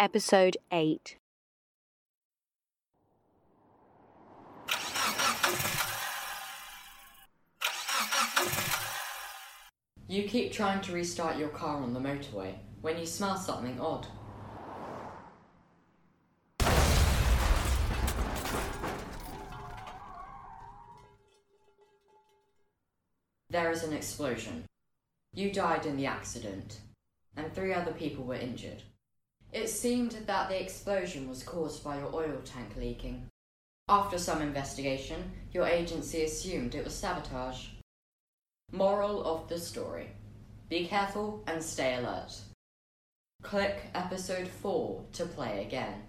Episode 8. You keep trying to restart your car on the motorway when you smell something odd. There is an explosion. You died in the accident, and three other people were injured. It seemed that the explosion was caused by your oil tank leaking. After some investigation, your agency assumed it was sabotage. Moral of the story Be careful and stay alert. Click episode 4 to play again.